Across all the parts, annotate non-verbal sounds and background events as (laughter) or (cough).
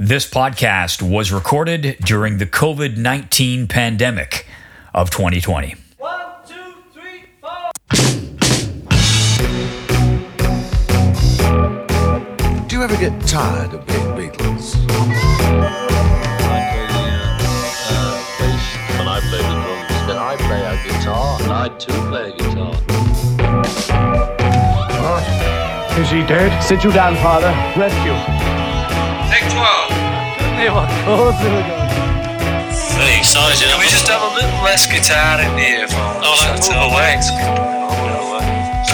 This podcast was recorded during the COVID 19 pandemic of 2020. One, two, three, four. Do you ever get tired of being Beatles? I play the uh face when I play the drums, then I play a guitar. And I too play a guitar. Is he dead? Sit you down, father. Rescue. Take 12. Very excited. Can we just have a little less guitar in the earphones? Oh, like- That's no way.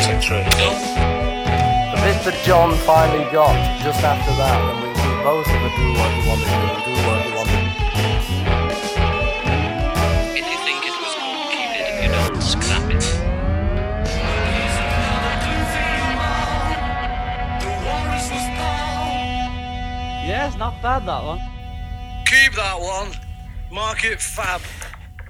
Take three. The bit that John finally got just after that, and we, we both of it do what you want to do, do what you want to do. If you think it was good, keep it. If you don't, scrap it. Yes, not bad that one. Keep that one. Mark it fab.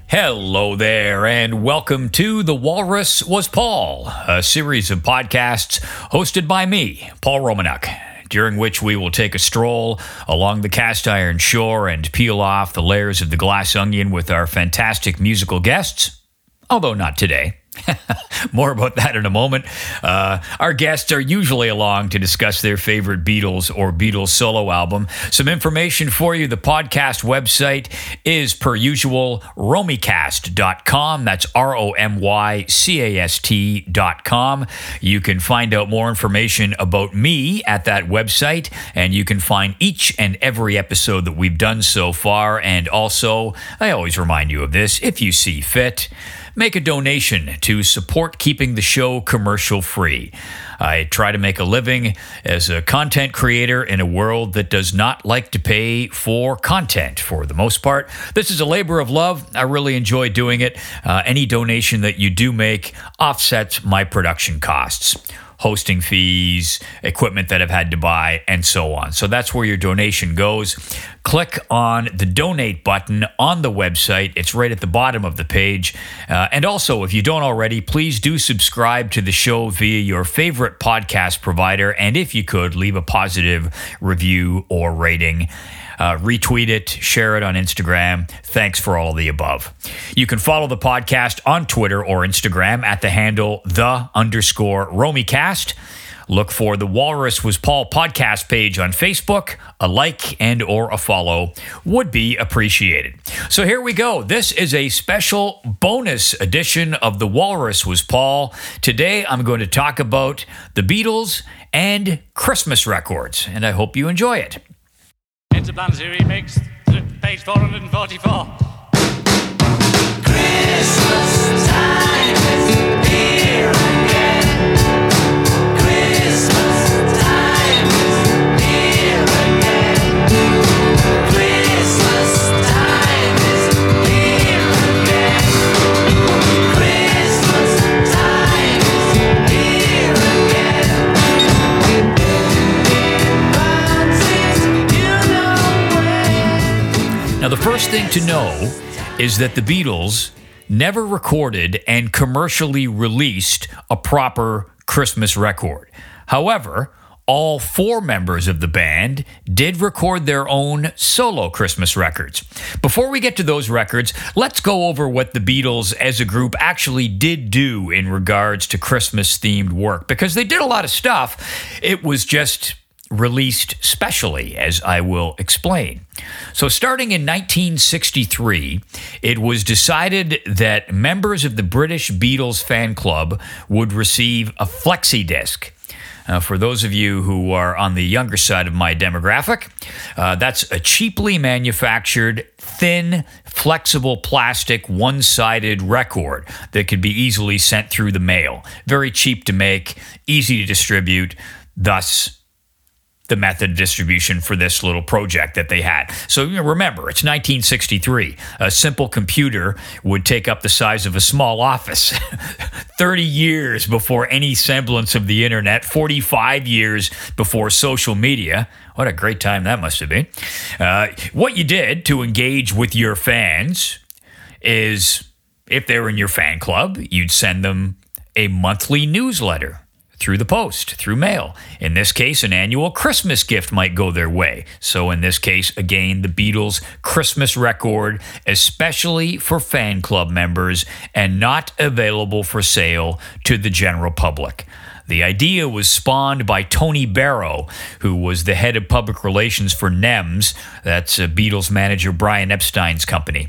Hello there, and welcome to The Walrus Was Paul, a series of podcasts hosted by me, Paul Romanuk, during which we will take a stroll along the cast iron shore and peel off the layers of the glass onion with our fantastic musical guests, although not today. (laughs) More about that in a moment. Uh, our guests are usually along to discuss their favorite Beatles or Beatles solo album. Some information for you. The podcast website is, per usual, romycast.com. That's R O M Y C A S T.com. You can find out more information about me at that website, and you can find each and every episode that we've done so far. And also, I always remind you of this if you see fit make a donation to support keeping the show commercial free. I try to make a living as a content creator in a world that does not like to pay for content for the most part. This is a labor of love. I really enjoy doing it. Uh, any donation that you do make offsets my production costs hosting fees, equipment that I've had to buy, and so on. So that's where your donation goes. Click on the donate button on the website. It's right at the bottom of the page. Uh, and also, if you don't already, please do subscribe to the show via your favorite podcast provider. And if you could, leave a positive review or rating. Uh, retweet it, share it on Instagram. Thanks for all the above. You can follow the podcast on Twitter or Instagram at the handle the underscore RomyCast. Look for the Walrus Was Paul podcast page on Facebook. A like and or a follow would be appreciated. So here we go. This is a special bonus edition of the Walrus Was Paul. Today I'm going to talk about the Beatles and Christmas records, and I hope you enjoy it. Interplanetary remix, page 444. Now, the first thing to know is that the Beatles never recorded and commercially released a proper Christmas record. However, all four members of the band did record their own solo Christmas records. Before we get to those records, let's go over what the Beatles as a group actually did do in regards to Christmas themed work because they did a lot of stuff. It was just released specially, as I will explain. So, starting in 1963, it was decided that members of the British Beatles fan club would receive a flexi disc. Uh, for those of you who are on the younger side of my demographic, uh, that's a cheaply manufactured, thin, flexible plastic, one sided record that could be easily sent through the mail. Very cheap to make, easy to distribute, thus the method of distribution for this little project that they had. So you know, remember, it's 1963. A simple computer would take up the size of a small office. (laughs) 30 years before any semblance of the internet, 45 years before social media. What a great time that must have been. Uh, what you did to engage with your fans is if they were in your fan club, you'd send them a monthly newsletter through the post, through mail. In this case, an annual Christmas gift might go their way. So, in this case, again, the Beatles' Christmas record, especially for fan club members and not available for sale to the general public. The idea was spawned by Tony Barrow, who was the head of public relations for NEMS, that's uh, Beatles manager Brian Epstein's company.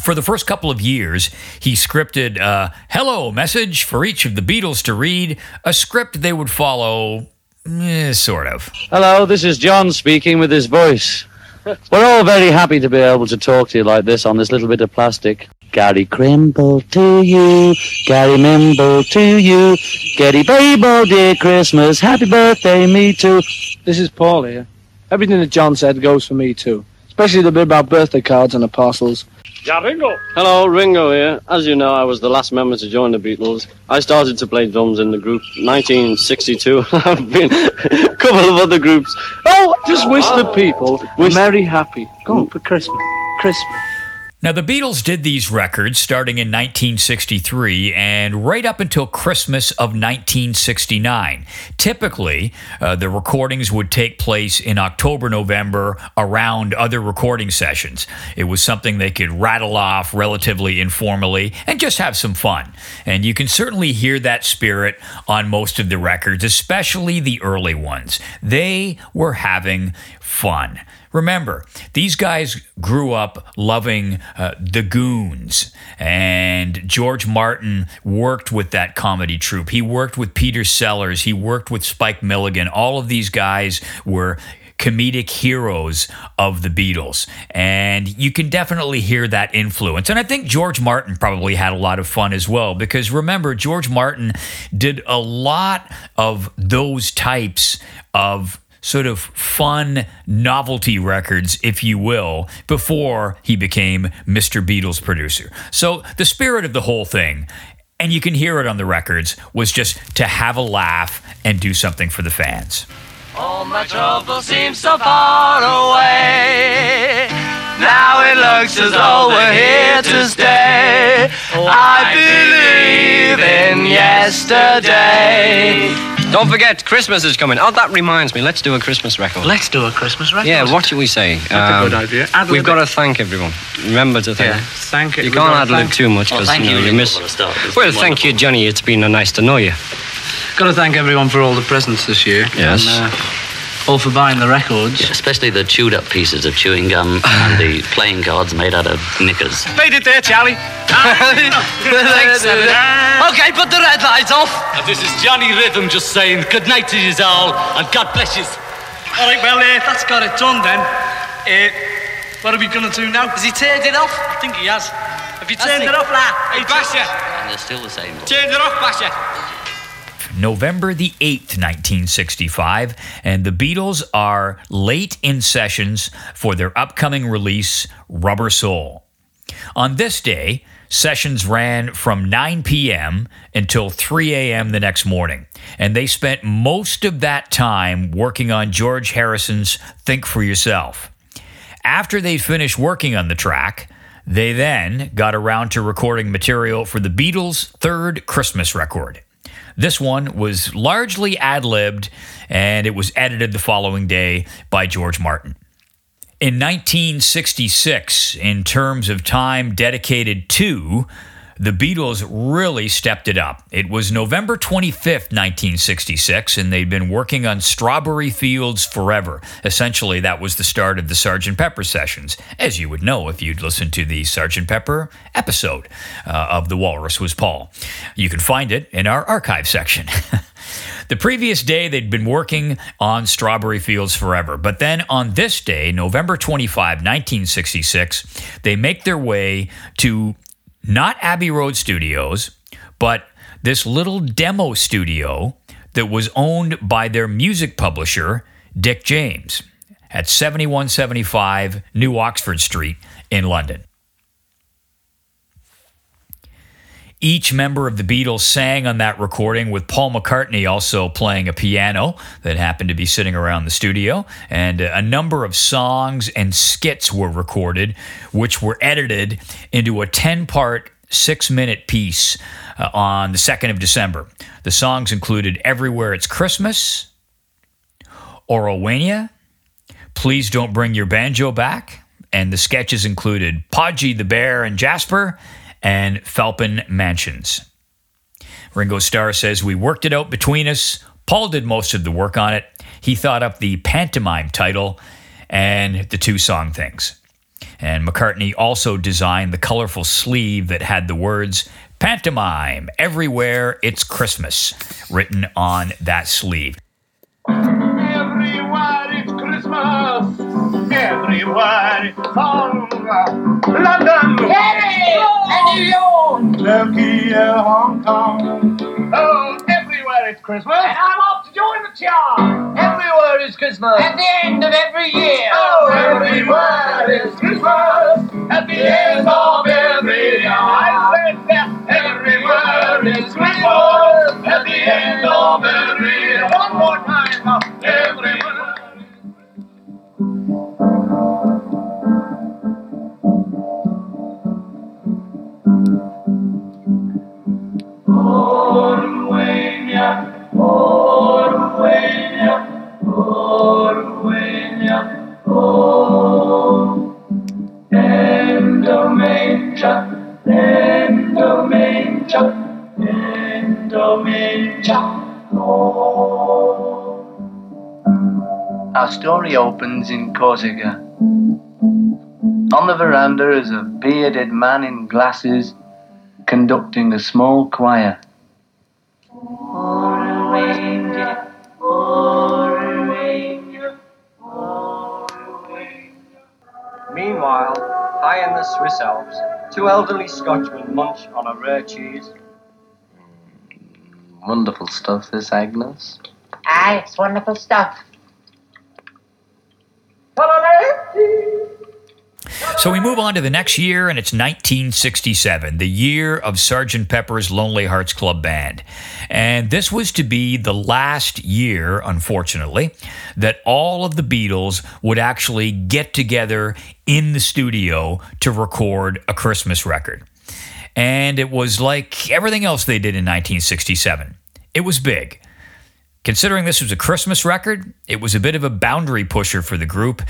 For the first couple of years, he scripted a hello message for each of the Beatles to read, a script they would follow, eh, sort of. Hello, this is John speaking with his voice. We're all very happy to be able to talk to you like this on this little bit of plastic. Gary Crimble to you, Gary Mimble to you, Getty Babel, dear Christmas, happy birthday, me too. This is Paul here. Everything that John said goes for me too. Especially the bit about birthday cards and the parcels. Yeah, Ringo. Hello, Ringo here. As you know, I was the last member to join the Beatles. I started to play drums in the group 1962. (laughs) I've been a couple of other groups. Oh, just wish the people were merry happy. Go on for Christmas. Christmas. Now, the Beatles did these records starting in 1963 and right up until Christmas of 1969. Typically, uh, the recordings would take place in October, November around other recording sessions. It was something they could rattle off relatively informally and just have some fun. And you can certainly hear that spirit on most of the records, especially the early ones. They were having fun. Remember, these guys grew up loving uh, the Goons, and George Martin worked with that comedy troupe. He worked with Peter Sellers, he worked with Spike Milligan. All of these guys were comedic heroes of the Beatles. And you can definitely hear that influence. And I think George Martin probably had a lot of fun as well, because remember, George Martin did a lot of those types of sort of fun novelty records, if you will, before he became Mr. Beatles producer. So the spirit of the whole thing, and you can hear it on the records, was just to have a laugh and do something for the fans. All my trouble seems so far away. Now it looks as though we're here to stay. I believe in yesterday. Don't forget, Christmas is coming. Oh, that reminds me. Let's do a Christmas record. Let's do a Christmas record. Yeah, what should we say? That's a good idea. Ad We've got to thank everyone. Remember to thank. Yeah, thank it. You can't gotta ad lib thank- too much because thank you, know, you. you miss. Well, thank you, Johnny. It's been nice to know you. Got to thank everyone for all the presents this year. Yes. And, uh, all for buying the records. Especially the chewed up pieces of chewing gum (sighs) and the playing cards made out of knickers. Made it there, Charlie. Thanks, (laughs) Okay, put the red lights off. this is Johnny Rhythm just saying good night to you all and God bless you. All right, well, uh, that's got it done then. Uh, what are we going to do now? Has he turned it off? I think he has. Have you turned it off, lad? Hey, Basher. And they're still the same. Turned it off, Basher. November the 8th, 1965, and the Beatles are late in sessions for their upcoming release, Rubber Soul. On this day, sessions ran from 9 p.m. until 3 a.m. the next morning, and they spent most of that time working on George Harrison's Think for Yourself. After they finished working on the track, they then got around to recording material for the Beatles' third Christmas record. This one was largely ad libbed and it was edited the following day by George Martin. In 1966, in terms of time dedicated to, the Beatles really stepped it up. It was November 25th, 1966, and they'd been working on Strawberry Fields Forever. Essentially, that was the start of the Sgt. Pepper sessions, as you would know if you'd listened to the Sgt. Pepper episode uh, of The Walrus Was Paul. You can find it in our archive section. (laughs) The previous day, they'd been working on Strawberry Fields Forever. But then on this day, November 25, 1966, they make their way to not Abbey Road Studios, but this little demo studio that was owned by their music publisher, Dick James, at 7175 New Oxford Street in London. Each member of the Beatles sang on that recording, with Paul McCartney also playing a piano that happened to be sitting around the studio. And a number of songs and skits were recorded, which were edited into a 10 part, six minute piece uh, on the 2nd of December. The songs included Everywhere It's Christmas, Orowainya, Please Don't Bring Your Banjo Back, and the sketches included Podgy the Bear and Jasper and Felpin Mansions. Ringo Starr says, We worked it out between us. Paul did most of the work on it. He thought up the pantomime title and the two song things. And McCartney also designed the colorful sleeve that had the words Pantomime, Everywhere It's Christmas written on that sleeve. Everywhere it's song. London. Paris. And New York. Tokyo, Hong Kong. Oh, everywhere it's Christmas. And I'm off to join the chart. Everywhere is Christmas. At the end of every year. Oh, everywhere is Christmas. At the end of every year. I said that everywhere is Christmas. At the end of every year. Our story opens in Corsica. On the veranda is a bearded man in glasses conducting a small choir. Meanwhile, high in the Swiss Alps, two elderly Scotchmen munch on a rare cheese. Mm, wonderful stuff, this Agnes. Aye, it's wonderful stuff. So we move on to the next year, and it's 1967, the year of Sgt. Pepper's Lonely Hearts Club Band. And this was to be the last year, unfortunately, that all of the Beatles would actually get together in the studio to record a Christmas record. And it was like everything else they did in 1967. It was big. Considering this was a Christmas record, it was a bit of a boundary pusher for the group.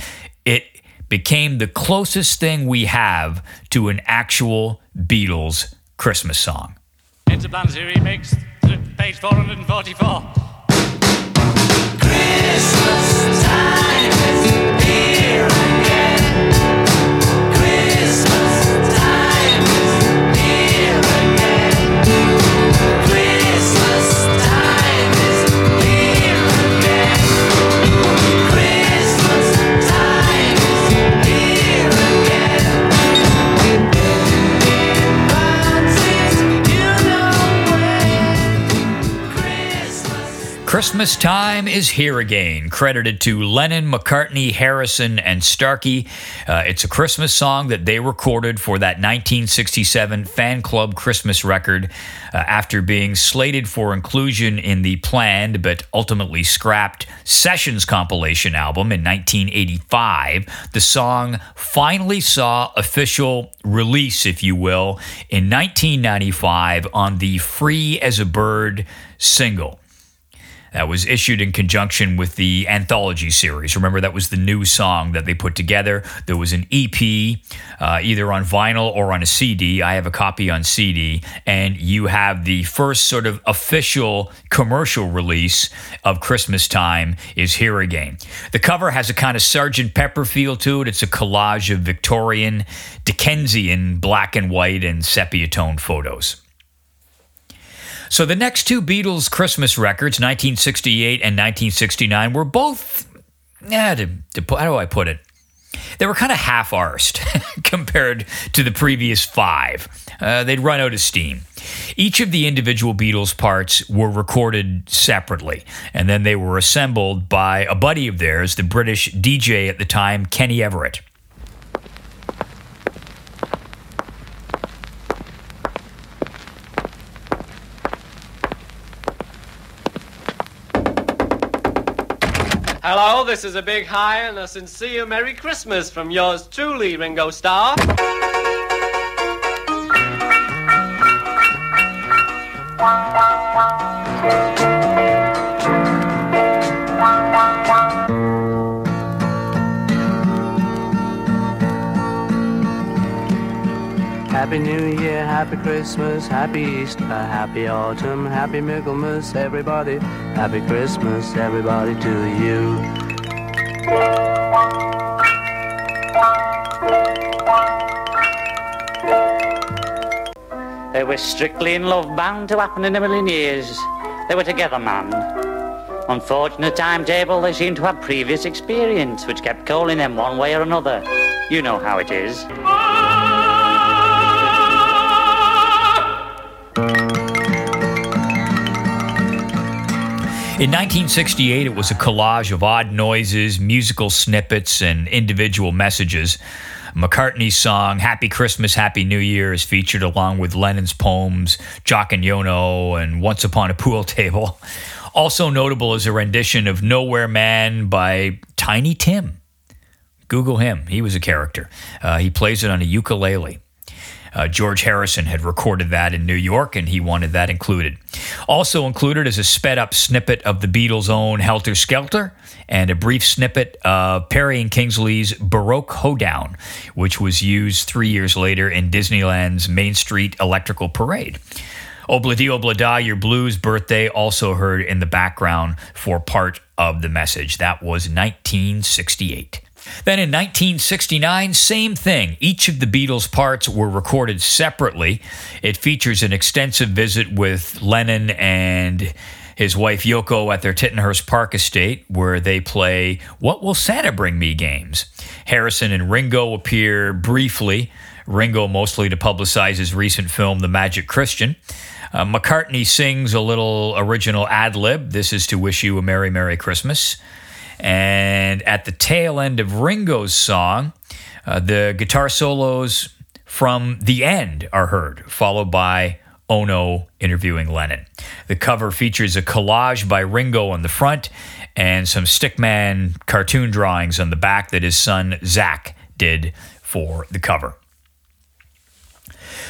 It became the closest thing we have to an actual Beatles Christmas song. Enter Planetary Remix, page 444. Christmas time is here Christmas. Time is Here Again, credited to Lennon, McCartney, Harrison, and Starkey. Uh, it's a Christmas song that they recorded for that 1967 fan club Christmas record uh, after being slated for inclusion in the planned but ultimately scrapped Sessions compilation album in 1985. The song finally saw official release, if you will, in 1995 on the Free as a Bird single that was issued in conjunction with the anthology series. Remember, that was the new song that they put together. There was an EP, uh, either on vinyl or on a CD. I have a copy on CD, and you have the first sort of official commercial release of Christmas Time is here again. The cover has a kind of Sergeant Pepper feel to it. It's a collage of Victorian, Dickensian black and white and sepia tone photos. So the next two Beatles Christmas records, 1968 and 1969, were both, yeah, to, to, how do I put it? They were kind of half arsed (laughs) compared to the previous five. Uh, they'd run out of steam. Each of the individual Beatles parts were recorded separately, and then they were assembled by a buddy of theirs, the British DJ at the time, Kenny Everett. this is a big high and a sincere Merry Christmas from yours truly, Ringo Starr. Happy New Year, Happy Christmas, Happy Easter, Happy Autumn, Happy Michaelmas, everybody. Happy Christmas, everybody, to you. They were strictly in love, bound to happen in a million years. They were together, man. Unfortunate timetable, they seemed to have previous experience, which kept calling them one way or another. You know how it is. In 1968, it was a collage of odd noises, musical snippets, and individual messages. McCartney's song Happy Christmas, Happy New Year is featured along with Lennon's poems Jock and Yono and Once Upon a Pool (laughs) Table. Also notable is a rendition of Nowhere Man by Tiny Tim. Google him, he was a character. Uh, he plays it on a ukulele. Uh, George Harrison had recorded that in New York, and he wanted that included. Also included is a sped up snippet of the Beatles' own Helter Skelter and a brief snippet of Perry and Kingsley's Baroque Hoedown, which was used three years later in Disneyland's Main Street Electrical Parade. Obladi Oblada, Your Blues Birthday, also heard in the background for part of the message. That was 1968. Then in 1969, same thing. Each of the Beatles' parts were recorded separately. It features an extensive visit with Lennon and his wife Yoko at their Tittenhurst Park estate, where they play What Will Santa Bring Me games. Harrison and Ringo appear briefly, Ringo mostly to publicize his recent film, The Magic Christian. Uh, McCartney sings a little original ad lib. This is to wish you a Merry, Merry Christmas. And at the tail end of Ringo's song, uh, the guitar solos from the end are heard, followed by Ono interviewing Lennon. The cover features a collage by Ringo on the front and some stickman cartoon drawings on the back that his son Zak did for the cover.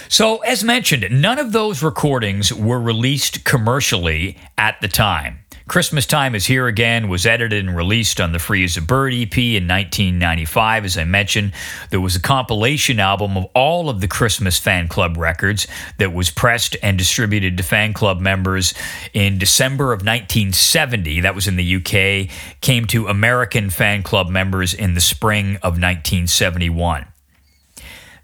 So, as mentioned, none of those recordings were released commercially at the time. Christmas Time is Here Again was edited and released on the Free as a Bird EP in 1995. As I mentioned, there was a compilation album of all of the Christmas fan club records that was pressed and distributed to fan club members in December of 1970. That was in the UK, came to American fan club members in the spring of 1971.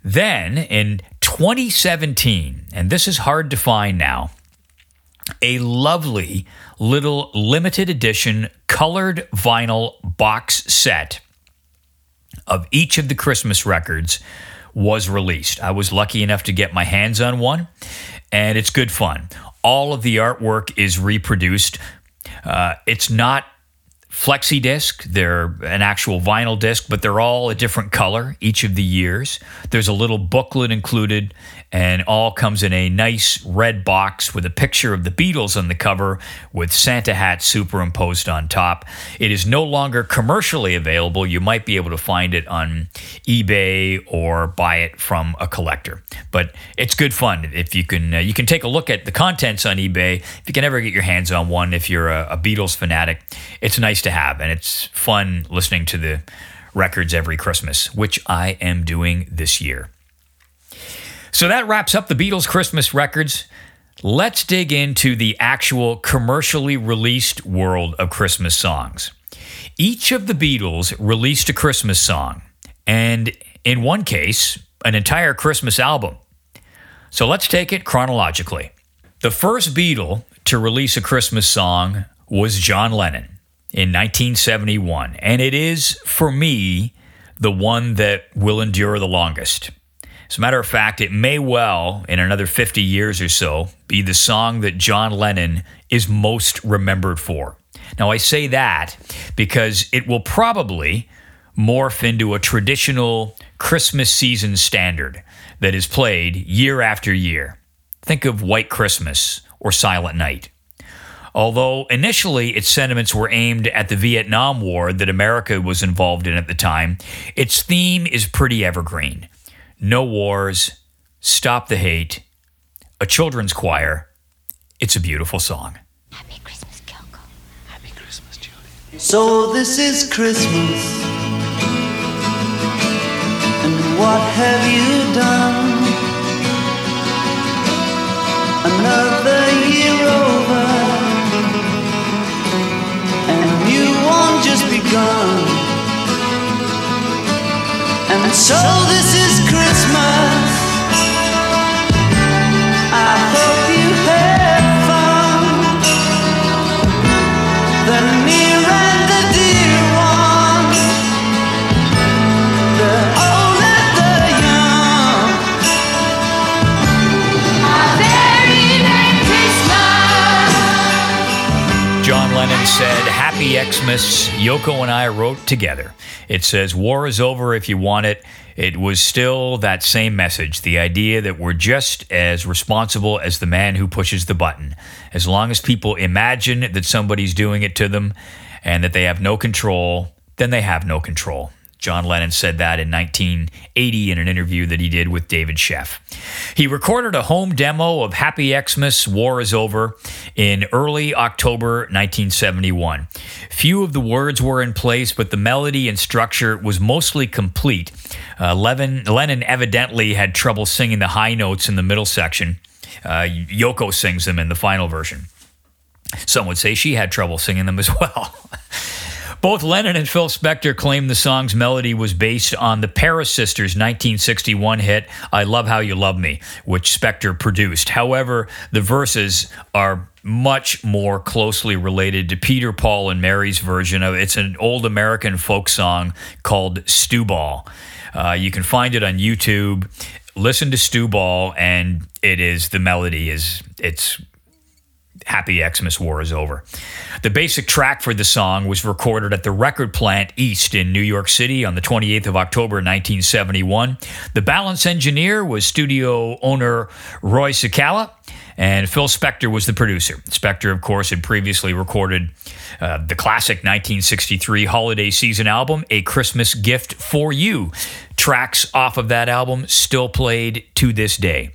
Then in 2017, and this is hard to find now, a lovely little limited edition colored vinyl box set of each of the Christmas records was released. I was lucky enough to get my hands on one, and it's good fun. All of the artwork is reproduced. Uh, it's not flexi disc, they're an actual vinyl disc, but they're all a different color each of the years. There's a little booklet included, and all comes in a nice red box with a picture of the Beatles on the cover with Santa hat superimposed on top. It is no longer commercially available. You might be able to find it on eBay or buy it from a collector. But it's good fun if you can. Uh, you can take a look at the contents on eBay if you can ever get your hands on one. If you're a, a Beatles fanatic, it's a nice to have, and it's fun listening to the records every Christmas, which I am doing this year. So that wraps up the Beatles Christmas records. Let's dig into the actual commercially released world of Christmas songs. Each of the Beatles released a Christmas song, and in one case, an entire Christmas album. So let's take it chronologically. The first Beatle to release a Christmas song was John Lennon in 1971, and it is, for me, the one that will endure the longest. As a matter of fact, it may well, in another 50 years or so, be the song that John Lennon is most remembered for. Now, I say that because it will probably morph into a traditional Christmas season standard that is played year after year. Think of White Christmas or Silent Night. Although initially its sentiments were aimed at the Vietnam War that America was involved in at the time, its theme is pretty evergreen no wars, stop the hate, a children's choir. It's a beautiful song. Happy Christmas, Kyoko. Happy Christmas, Julie. So this is Christmas. And what have you done? Another year over. Begun. And so this is Christmas. Happy Xmas. Yoko and I wrote together. It says, War is over if you want it. It was still that same message the idea that we're just as responsible as the man who pushes the button. As long as people imagine that somebody's doing it to them and that they have no control, then they have no control. John Lennon said that in 1980 in an interview that he did with David Sheff. He recorded a home demo of Happy Xmas, War is Over in early October 1971. Few of the words were in place, but the melody and structure was mostly complete. Uh, Levin, Lennon evidently had trouble singing the high notes in the middle section. Uh, Yoko sings them in the final version. Some would say she had trouble singing them as (laughs) well. Both Lennon and Phil Spector claimed the song's melody was based on the Paris Sisters' 1961 hit, I Love How You Love Me, which Spector produced. However, the verses are much more closely related to Peter, Paul, and Mary's version of it's an old American folk song called Stew Ball. Uh, you can find it on YouTube. Listen to Stew Ball, and it is the melody is it's Happy Xmas War is over. The basic track for the song was recorded at the record plant East in New York City on the 28th of October 1971. The balance engineer was studio owner Roy Cicala and Phil Spector was the producer. Spector, of course, had previously recorded uh, the classic 1963 holiday season album, A Christmas Gift for You. Tracks off of that album still played to this day.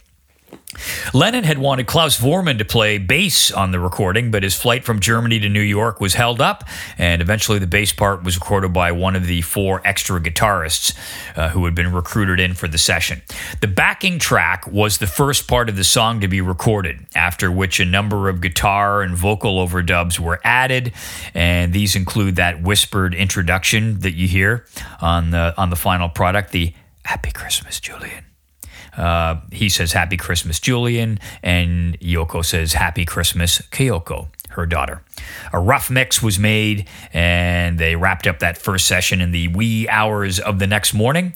Lennon had wanted Klaus Voormann to play bass on the recording, but his flight from Germany to New York was held up, and eventually the bass part was recorded by one of the four extra guitarists uh, who had been recruited in for the session. The backing track was the first part of the song to be recorded, after which a number of guitar and vocal overdubs were added, and these include that whispered introduction that you hear on the on the final product, the Happy Christmas, Julian. Uh, he says Happy Christmas, Julian, and Yoko says Happy Christmas, Kyoko, her daughter. A rough mix was made, and they wrapped up that first session in the wee hours of the next morning.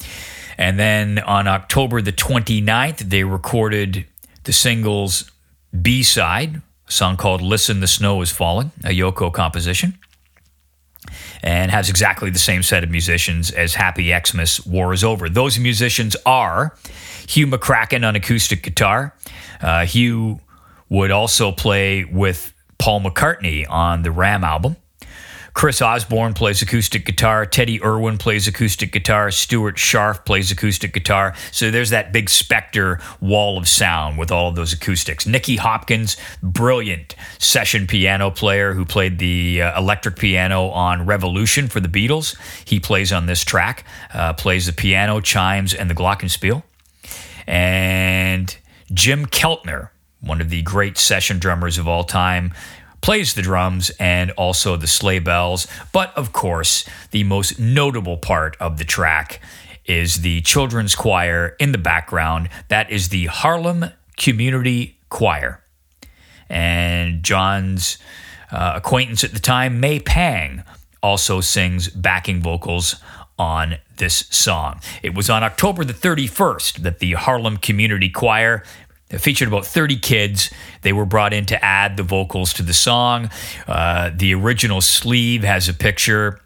And then on October the 29th, they recorded the single's B side, a song called Listen, the Snow is Falling, a Yoko composition and has exactly the same set of musicians as Happy Xmas War is Over. Those musicians are Hugh McCracken on acoustic guitar. Uh, Hugh would also play with Paul McCartney on the Ram album. Chris Osborne plays acoustic guitar. Teddy Irwin plays acoustic guitar. Stuart Scharf plays acoustic guitar. So there's that big Spector wall of sound with all of those acoustics. Nicky Hopkins, brilliant session piano player who played the uh, electric piano on Revolution for the Beatles. He plays on this track, uh, plays the piano, chimes, and the glockenspiel. And Jim Keltner, one of the great session drummers of all time, plays the drums and also the sleigh bells. But of course, the most notable part of the track is the children's choir in the background. That is the Harlem Community Choir. And John's uh, acquaintance at the time, May Pang, also sings backing vocals on this song. It was on October the 31st that the Harlem Community Choir it featured about 30 kids. They were brought in to add the vocals to the song. Uh, the original sleeve has a picture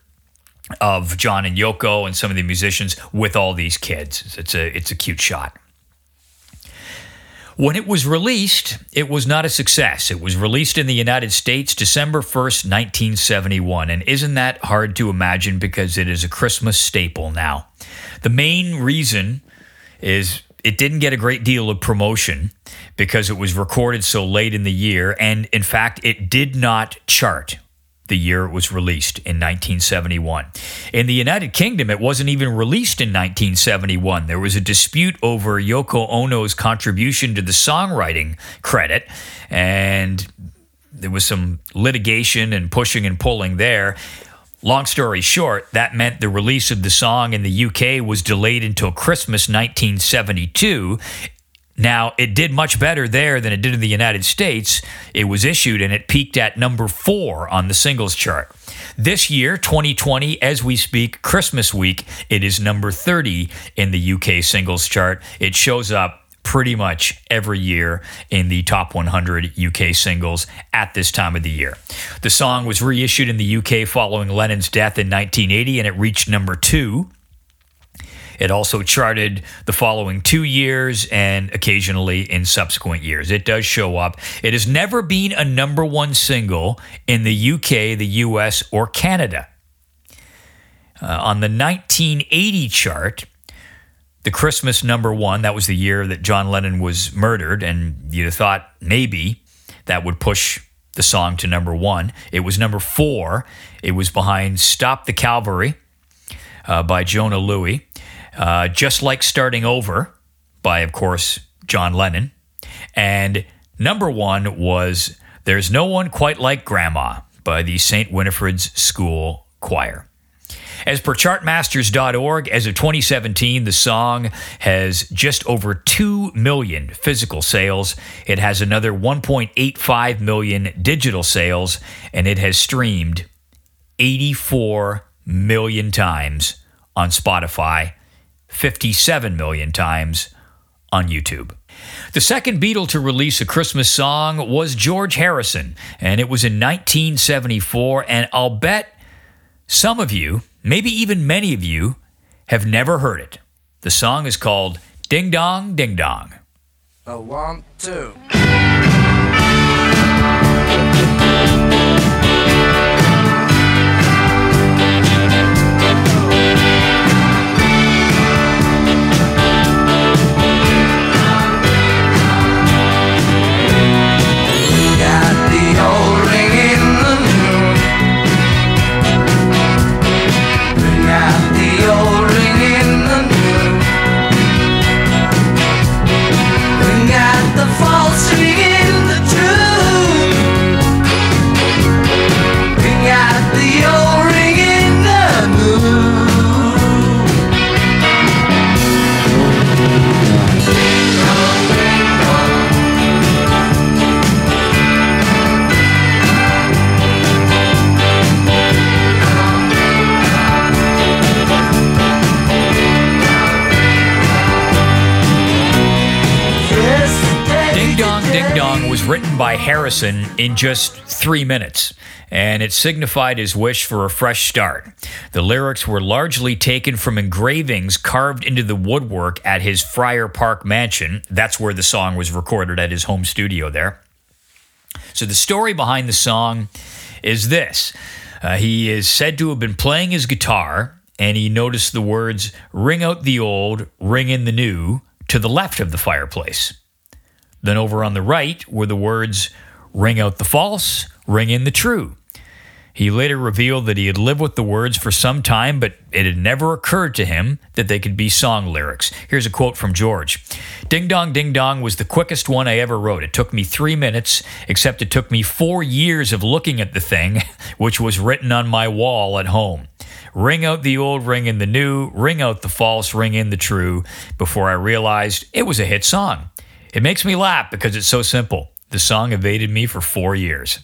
of John and Yoko and some of the musicians with all these kids. It's a it's a cute shot. When it was released, it was not a success. It was released in the United States December 1st, 1971. And isn't that hard to imagine because it is a Christmas staple now? The main reason is it didn't get a great deal of promotion because it was recorded so late in the year. And in fact, it did not chart the year it was released in 1971. In the United Kingdom, it wasn't even released in 1971. There was a dispute over Yoko Ono's contribution to the songwriting credit, and there was some litigation and pushing and pulling there. Long story short, that meant the release of the song in the UK was delayed until Christmas 1972. Now, it did much better there than it did in the United States. It was issued and it peaked at number four on the singles chart. This year, 2020, as we speak, Christmas week, it is number 30 in the UK singles chart. It shows up pretty much every year in the top 100 UK singles at this time of the year. The song was reissued in the UK following Lennon's death in 1980 and it reached number two. It also charted the following two years and occasionally in subsequent years. It does show up. It has never been a number one single in the UK, the US, or Canada. Uh, on the 1980 chart, the Christmas number one, that was the year that John Lennon was murdered, and you'd have thought maybe that would push the song to number one. It was number four. It was behind Stop the Cavalry uh, by Jonah Lewie. Uh, Just Like Starting Over by, of course, John Lennon. And number one was There's No One Quite Like Grandma by the St. Winifred's School Choir. As per chartmasters.org, as of 2017, the song has just over 2 million physical sales. It has another 1.85 million digital sales, and it has streamed 84 million times on Spotify 57 million times on YouTube. The second Beatle to release a Christmas song was George Harrison, and it was in 1974. And I'll bet some of you, maybe even many of you, have never heard it. The song is called Ding Dong, Ding Dong. A one, two. In just three minutes, and it signified his wish for a fresh start. The lyrics were largely taken from engravings carved into the woodwork at his Friar Park mansion. That's where the song was recorded at his home studio there. So the story behind the song is this uh, he is said to have been playing his guitar, and he noticed the words, Ring out the old, ring in the new, to the left of the fireplace. Then over on the right were the words, Ring out the false, ring in the true. He later revealed that he had lived with the words for some time, but it had never occurred to him that they could be song lyrics. Here's a quote from George Ding Dong Ding Dong was the quickest one I ever wrote. It took me three minutes, except it took me four years of looking at the thing, (laughs) which was written on my wall at home. Ring out the old, ring in the new, ring out the false, ring in the true, before I realized it was a hit song. It makes me laugh because it's so simple. The song evaded me for four years.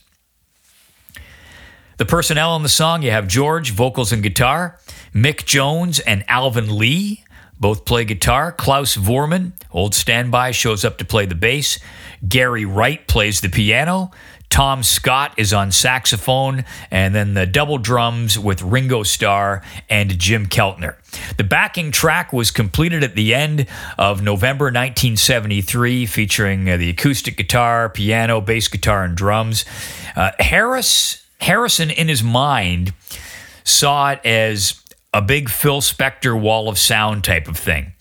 The personnel on the song you have George, vocals and guitar, Mick Jones and Alvin Lee, both play guitar. Klaus Voormann, old standby, shows up to play the bass. Gary Wright plays the piano. Tom Scott is on saxophone, and then the double drums with Ringo Starr and Jim Keltner. The backing track was completed at the end of November 1973, featuring uh, the acoustic guitar, piano, bass guitar, and drums. Uh, Harris Harrison, in his mind, saw it as a big Phil Spector wall of sound type of thing.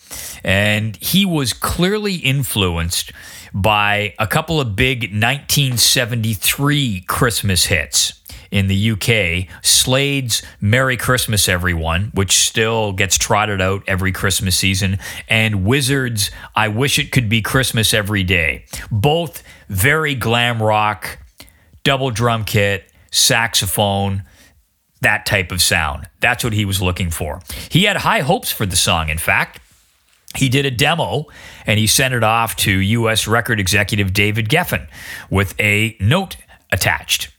And he was clearly influenced by a couple of big 1973 Christmas hits in the UK Slade's Merry Christmas Everyone, which still gets trotted out every Christmas season, and Wizzard's I Wish It Could Be Christmas Every Day. Both very glam rock, double drum kit, saxophone, that type of sound. That's what he was looking for. He had high hopes for the song, in fact. He did a demo and he sent it off to U.S. record executive David Geffen with a note attached.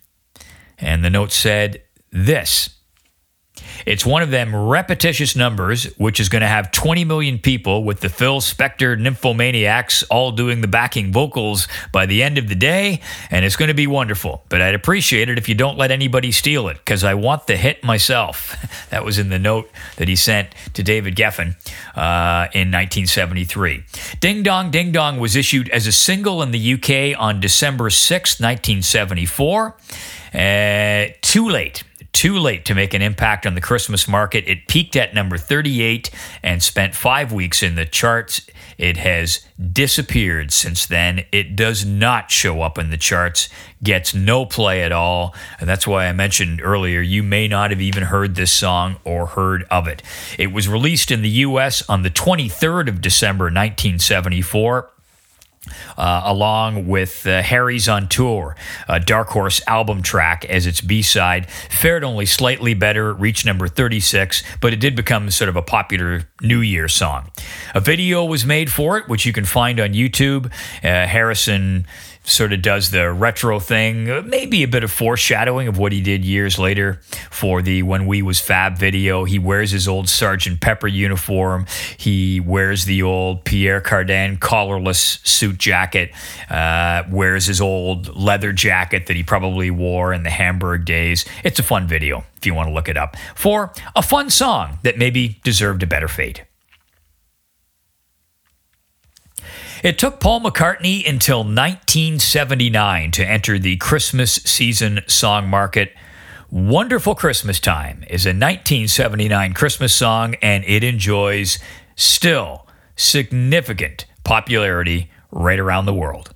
And the note said this it's one of them repetitious numbers, which is going to have 20 million people with the Phil Spector nymphomaniacs all doing the backing vocals by the end of the day, and it's going to be wonderful. But I'd appreciate it if you don't let anybody steal it, because I want the hit myself. (laughs) that was in the note that he sent to David Geffen uh, in 1973. Ding Dong Ding Dong was issued as a single in the UK on December 6, 1974. Uh, too late too late to make an impact on the Christmas market. It peaked at number 38 and spent five weeks in the charts. It has disappeared since then. It does not show up in the charts, gets no play at all. And that's why I mentioned earlier, you may not have even heard this song or heard of it. It was released in the US on the 23rd of December, 1974 uh, along with uh, Hari's on Tour, a Dark Horse album track as its B side. Fared only slightly better, reached number 36, but it did become sort of a popular New Year song. A video was made for it, which you can find on YouTube. Uh, Harrison sort of does the retro thing, maybe a bit of foreshadowing of what he did years later for the When We Was Fab video. He wears his old Sergeant Pepper uniform. He wears the old Pierre Cardin collarless suit jacket, uh, wears his old leather jacket that he probably wore in the Hamburg days. It's a fun video if you want to look it up for a fun song that maybe deserved a better fate. It took Paul McCartney until 1979 to enter the Christmas season song market. Wonderful Christmas Time is a 1979 Christmas song, and it enjoys still significant popularity right around the world.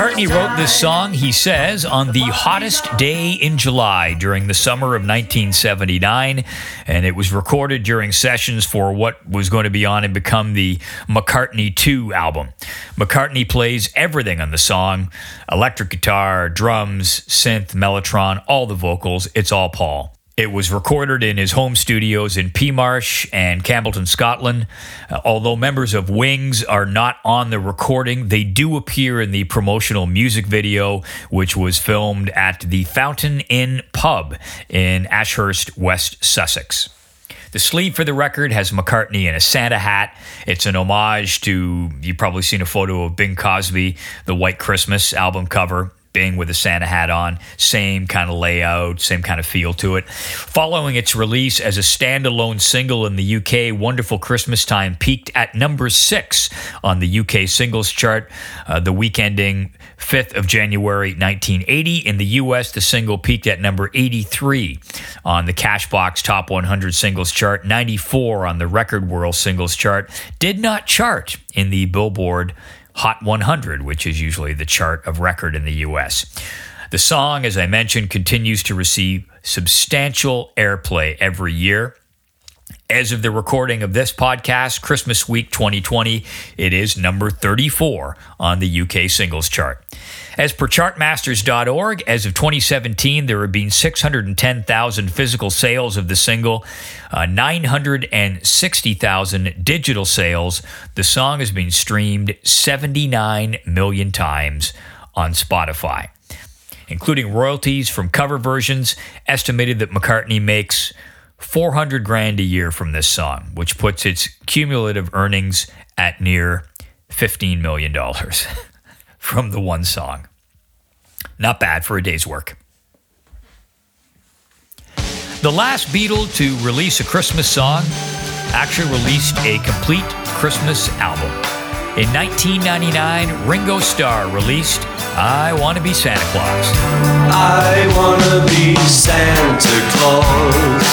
McCartney wrote this song, he says, on the hottest day in July during the summer of 1979. And it was recorded during sessions for what was going to be on and become the McCartney 2 album. McCartney plays everything on the song electric guitar, drums, synth, mellotron, all the vocals. It's all Paul. It was recorded in his home studios in Peasmarsh and Campbeltown, Scotland. Uh, although members of Wings are not on the recording, they do appear in the promotional music video, which was filmed at the Fountain Inn pub in Ashurst, West Sussex. The sleeve for the record has McCartney in a Santa hat. It's an homage to, you've probably seen a photo of Bing Crosby, the White Christmas album cover. Bing with a Santa hat on, same kind of layout, same kind of feel to it. Following its release as a standalone single in the UK, Wonderful Christmas Time peaked at number six on the UK singles chart uh, the week ending 5th of January 1980. In the US, the single peaked at number 83 on the Cashbox Top 100 singles chart, 94 on the Record World singles chart, did not chart in the Billboard Hot 100, which is usually the chart of record in the US. The song, as I mentioned, continues to receive substantial airplay every year. As of the recording of this podcast, Christmas Week 2020, it is number 34 on the UK singles chart. As per chartmasters.org, as of 2017, there have been 610,000 physical sales of the single, uh, 960,000 digital sales. The song has been streamed 79 million times on Spotify, including royalties from cover versions, estimated that McCartney makes 400 grand a year from this song, which puts its cumulative earnings at near $15 million (laughs) from the one song. Not bad for a day's work. The last Beatle to release a Christmas song actually released a complete Christmas album. In 1999, Ringo Starr released I Want to Be Santa Claus. I wanna be Santa Claus.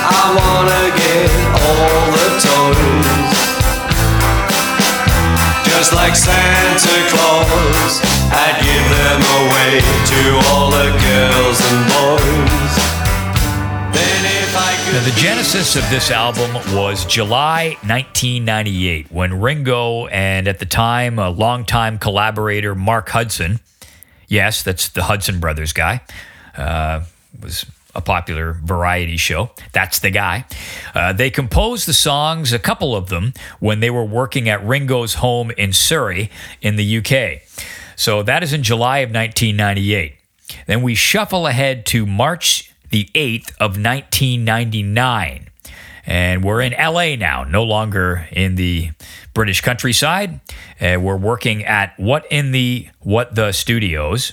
I wanna get all the toys. Just like Santa Claus, I'd give them away to all the girls and boys. Then if I could. Now, the genesis of this album was July 1998 when Ringo and at the time a longtime collaborator Mark Hudson, yes, that's the Hudson Brothers guy, uh, was a popular variety show. That's the guy. Uh, they composed the songs, a couple of them, when they were working at Ringo's home in Surrey in the UK. So that is in July of 1998. Then we shuffle ahead to March the 8th of 1999. And we're in LA now, no longer in the British countryside. Uh, we're working at What in the What the Studios.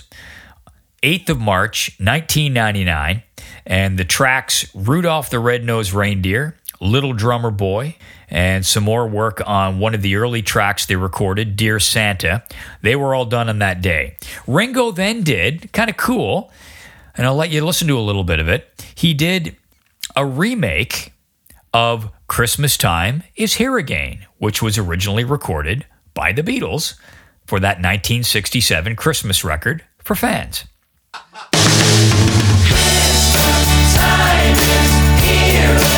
8th of March, 1999, and the tracks Rudolph the Red-Nosed Reindeer, Little Drummer Boy, and some more work on one of the early tracks they recorded, Dear Santa. They were all done on that day. Ringo then did, kind of cool, and I'll let you listen to a little bit of it. He did a remake of Christmas Time is Here Again, which was originally recorded by the Beatles for that 1967 Christmas record for fans. time is here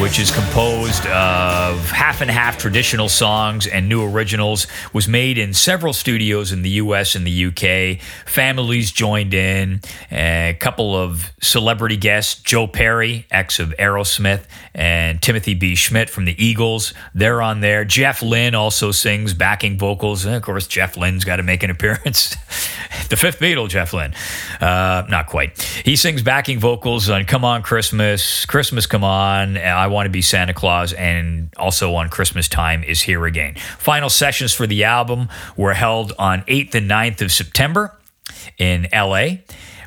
which is composed of half and half traditional songs and new originals, was made in several studios in the US and the UK. Families joined in, a couple of celebrity guests, Joe Perry, ex of Aerosmith, and Timothy B. Schmit from the Eagles. They're on there. Jeff Lynne also sings backing vocals. And of course, Jeff Lynne's got to make an (laughs) appearance. the fifth Beatle, Jeff Lynne. Uh, not quite. He sings backing vocals on Come On Christmas, Christmas Come On, I Want to Be Santa Claus, and also on Christmas Time is Here Again. Final sessions for the album were held on 8th and 9th of September in LA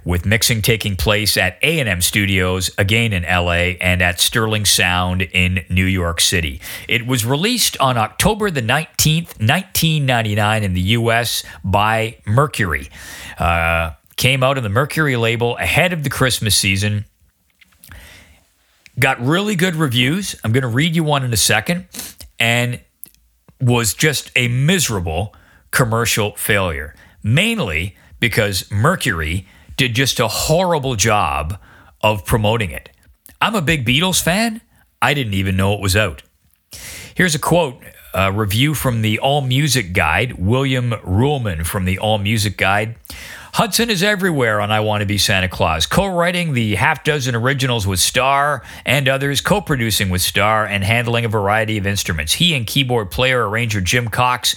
with mixing taking place at A&M Studios again in LA and at Sterling Sound in New York City. It was released on October the 19th, 1999 in the US by Mercury. Uh, came out on the Mercury label ahead of the Christmas season. Got really good reviews. I'm going to read you one in a second and was just a miserable commercial failure, mainly because Mercury did just a horrible job of promoting it. I'm a big Beatles fan. I didn't even know it was out. Here's a quote, a review from the All Music Guide, William Ruhlmann from the All Music Guide. Hudson is everywhere on I Want to Be Santa Claus, co writing the half dozen originals with Starr and others, co producing with Starr, and handling a variety of instruments. He and keyboard player arranger Jim Cox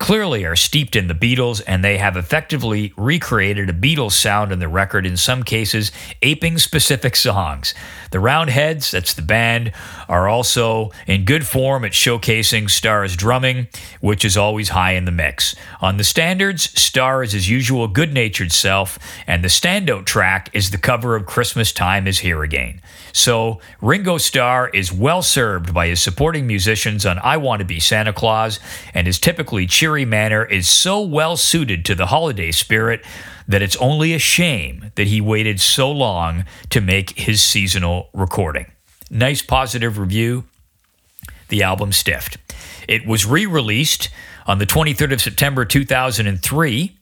clearly are steeped in the Beatles, and they have effectively recreated a Beatles sound in the record, in some cases, aping specific songs. The Roundheads, that's the band, are also in good form at showcasing Starr's drumming, which is always high in the mix. On the standards, Starr is his usual good natured self, and the standout track is the cover of Christmas Time is Here Again. So, Ringo Starr is well served by his supporting musicians on I Want to Be Santa Claus, and is typically cheery manner is so well suited to the holiday spirit that it's only a shame that he waited so long to make his seasonal recording. Nice positive review. The album stiffed. It was re released on the 23rd of September 2003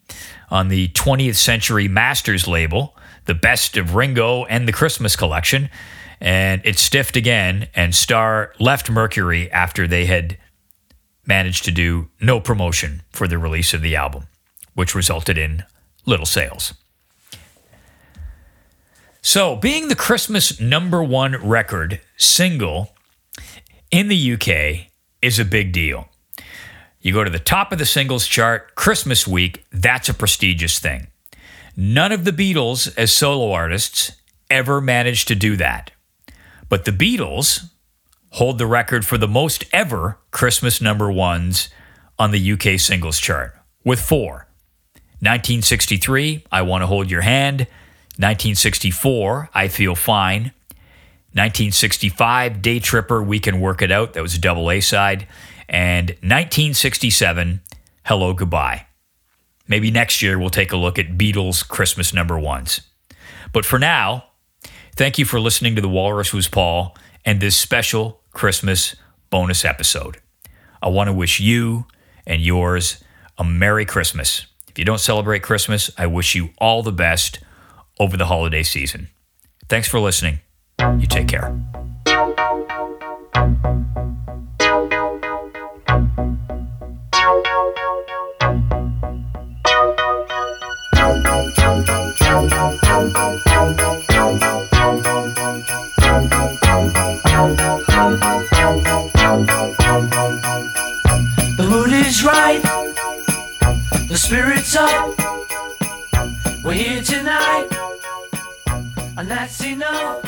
on the 20th Century Masters label, the best of Ringo and the Christmas collection. And it stiffed again, and Starr left Mercury after they had managed to do no promotion for the release of the album, which resulted in little sales. So, being the Christmas number one record single in the UK is a big deal. You go to the top of the singles chart Christmas week, that's a prestigious thing. None of the Beatles, as solo artists, ever managed to do that. But the Beatles hold the record for the most ever Christmas number ones on the UK singles chart, with four 1963, I Want to Hold Your Hand. 1964, I Feel Fine. 1965, Day Tripper, We Can Work It Out. That was a double A side. And 1967, Hello Goodbye. Maybe next year we'll take a look at Beatles Christmas number ones. But for now, thank you for listening to The Walrus Was Paul and this special Christmas bonus episode. I want to wish you and yours a Merry Christmas. If you don't celebrate Christmas, I wish you all the best over the holiday season. Thanks for listening. You take care. Spirit's up. We're here tonight, and that's enough.